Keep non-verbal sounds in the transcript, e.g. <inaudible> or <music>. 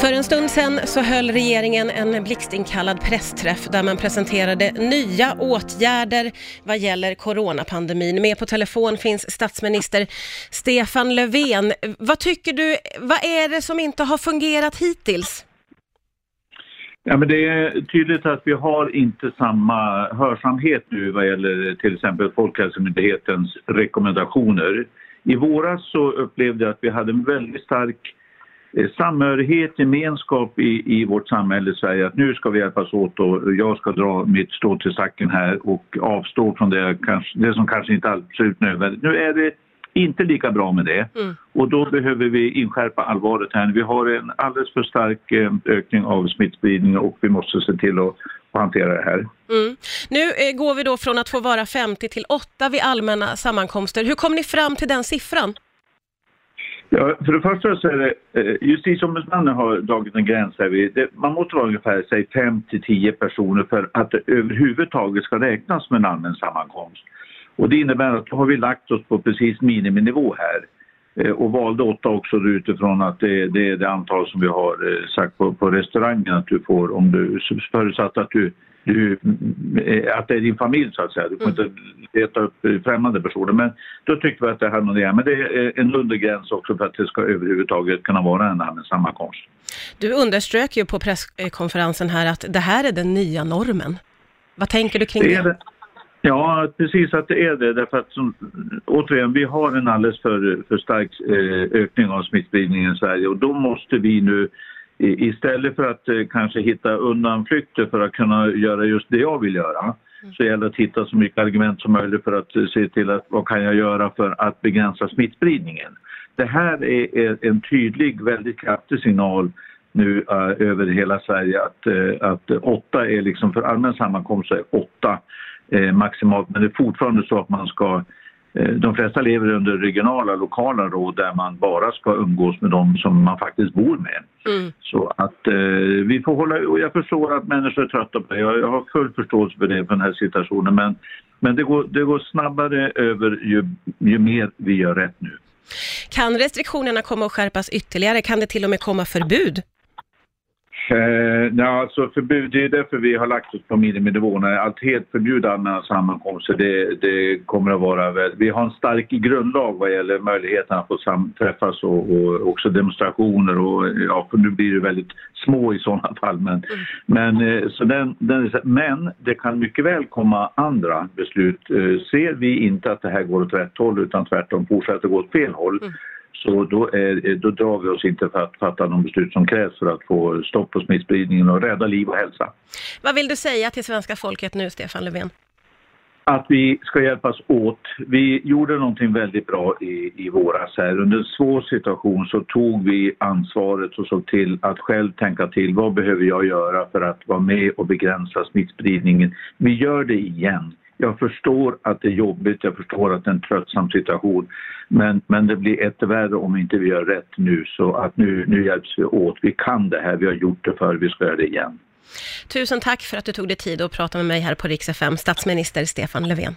För en stund sedan så höll regeringen en blixtinkallad pressträff där man presenterade nya åtgärder vad gäller coronapandemin. Med på telefon finns statsminister Stefan Löfven. Vad tycker du, vad är det som inte har fungerat hittills? Ja, men det är tydligt att vi har inte samma hörsamhet nu vad gäller till exempel Folkhälsomyndighetens rekommendationer. I våras så upplevde jag att vi hade en väldigt stark samhörighet, gemenskap i, i vårt samhälle i Sverige att nu ska vi hjälpas åt och jag ska dra mitt stå till stacken här och avstå från det, kanske, det som kanske inte är absolut nödvändigt. Nu är det inte lika bra med det Mm. och då behöver vi inskärpa allvaret här. Vi har en alldeles för stark eh, ökning av smittspridning och vi måste se till att hantera det här. Mm. Nu eh, går vi då från att få vara 50 till 8 vid allmänna sammankomster. Hur kom ni fram till den siffran? Ja, för det första så är det, eh, justitieombudsmannen har dragit en gräns här. vid- Det, man måste vara ungefär säg 5 till 10 personer för att det överhuvudtaget ska räknas med en allmän sammankomst. Och det innebär att då har vi lagt oss på precis miniminivå här. Eh, och valde åtta också utifrån att det, det är det antal som vi har eh, sagt på, på restaurangen att du får om du förutsatt att du, du eh, att det är din familj så att säga. Du får inte leta upp främmande personer. Men då tyckte vi att det harmonierar. Men det är en undergräns också för att det ska överhuvudtaget kunna vara en allmän sammankomst. Du underströk ju på presskonferensen här att det här är den nya normen. Vad tänker du kring Det det? Ja, precis att det är det. Därför att som, återigen, vi har en alldeles för, för stark eh, ökning av smittspridningen i Sverige och då måste vi nu i- istället för att eh, kanske hitta undanflykter för att kunna göra just det jag vill göra så gäller det att hitta så mycket argument som möjligt för att eh, se till att vad kan jag göra för att begränsa smittspridningen. Det här är, är en tydlig, väldigt kraftig signal nu eh, över hela Sverige att, eh, att åtta är liksom för allmän sammankomst så är åtta eh, maximalt men det är fortfarande så att man ska de flesta lever under regionala, lokala råd där man bara ska umgås med de som man faktiskt bor med. Mm. Så att eh, vi får hålla, och jag förstår att människor är trötta på det, jag, jag har full förståelse för det, för den här situationen men, men det, går, det går snabbare över ju, ju mer vi gör rätt nu. Kan restriktionerna komma att skärpas ytterligare? Kan det till och med komma förbud? Eh, ja, alltså förbud, det är därför vi har lagt oss på miniminivåerna. Att helt förbjuda allmänna sammankomster, det, det kommer att vara... Vi har en stark grundlag vad gäller möjligheten att få samträffas och, och också demonstrationer och ja, för nu blir det väldigt små i sådana <laughs> fall. Men, men, eh, så den, den, men det kan mycket väl komma andra beslut. Eh, Ser vi inte att det här går åt rätt håll utan tvärtom fortsätter gå åt fel håll så då, är, då drar vi oss inte för att fatta de beslut som krävs för att få stopp på smittspridningen och rädda liv och hälsa. Vad vill du säga till svenska folket nu, Stefan Löfven? Att vi ska hjälpas åt. Vi gjorde någonting väldigt bra i, i våras här. Under en svår situation så tog vi ansvaret och såg till att själv tänka till. Vad behöver jag göra för att vara med och begränsa smittspridningen? Vi gör det igen. Jag förstår att det är jobbigt, jag förstår att det är en tröttsam situation. Men, men det blir ett värre om inte vi gör rätt nu. Så att nu, nu hjälps vi åt. Vi kan det här, vi har gjort det förr, vi ska göra det igen. Tusen tack för att du tog dig tid att prata med mig här på Rix FM, statsminister Stefan Löfven.